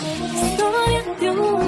Storia di un